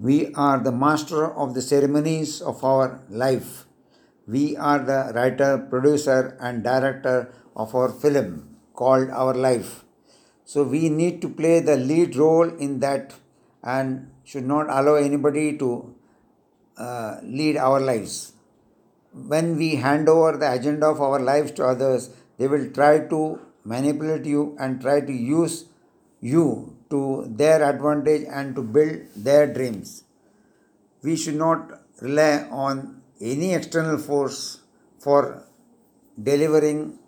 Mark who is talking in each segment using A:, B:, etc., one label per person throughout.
A: We are the master of the ceremonies of our life. We are the writer, producer, and director of our film called Our Life. So we need to play the lead role in that and should not allow anybody to uh, lead our lives. When we hand over the agenda of our lives to others, they will try to manipulate you and try to use you to their advantage and to build their dreams. We should not rely on any external force for delivering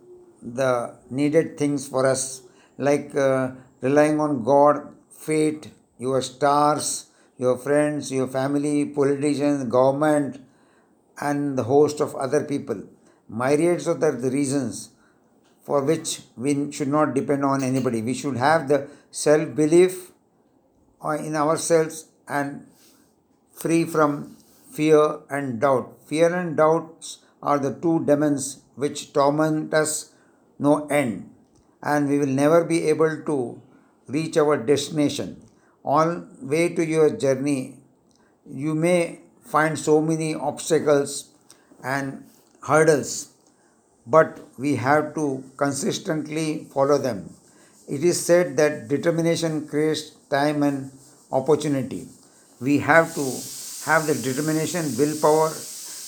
A: the needed things for us, like uh, relying on God, fate, your stars, your friends, your family, politicians, government, and the host of other people. Myriads of the reasons for which we should not depend on anybody. We should have the self belief uh, in ourselves and free from fear and doubt. Fear and doubts are the two demons which torment us no end, and we will never be able to reach our destination. On way to your journey, you may find so many obstacles and hurdles but we have to consistently follow them. It is said that determination creates time and opportunity. We have to have the determination, willpower,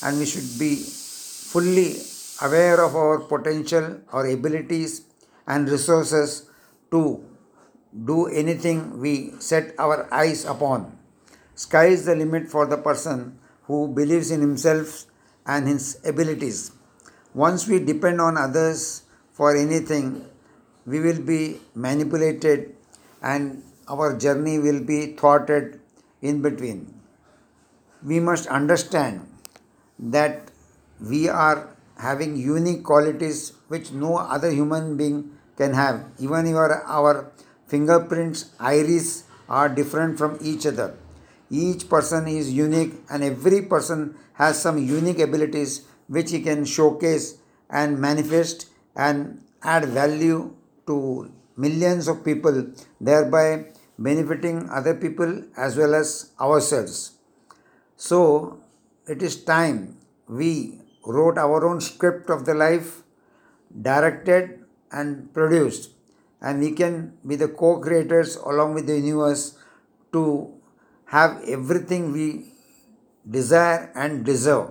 A: and we should be fully aware of our potential, our abilities, and resources to do anything we set our eyes upon. Sky is the limit for the person who believes in himself and his abilities. Once we depend on others for anything, we will be manipulated and our journey will be thwarted in between. We must understand that we are having unique qualities which no other human being can have. Even your, our fingerprints, iris are different from each other. Each person is unique and every person has some unique abilities which he can showcase and manifest and add value to millions of people, thereby benefiting other people as well as ourselves. So, it is time we wrote our own script of the life, directed and produced, and we can be the co creators along with the universe to have everything we desire and deserve.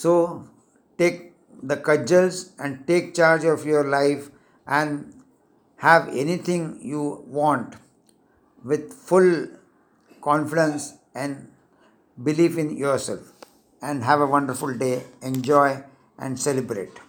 A: So take the cudgels and take charge of your life and have anything you want with full confidence and belief in yourself. And have a wonderful day. Enjoy and celebrate.